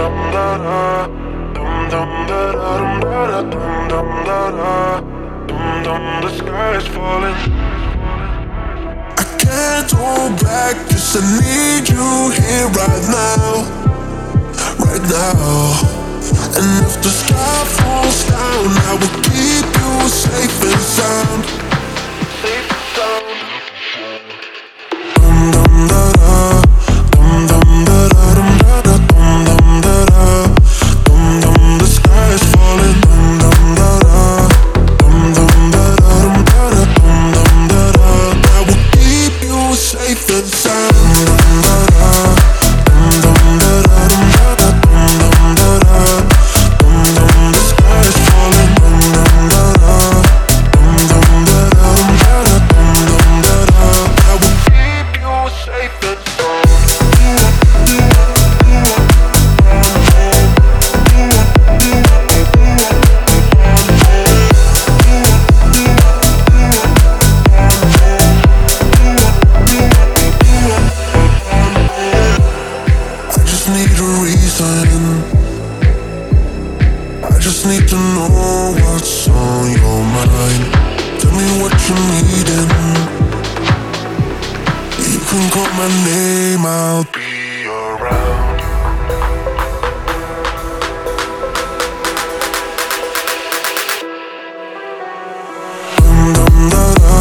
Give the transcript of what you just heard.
dum da da, dum dum da da dum da da dum dum da da, dum dum the sky is falling. I can't hold I need you here right now, right now. And if the sky falls down, I will keep you safe and sound. Safe and sound. Dum dum da da. safe and sound time. I just need to know what's on your mind. Tell me what you're needing. You can call my name, I'll be around. Dum, da, da.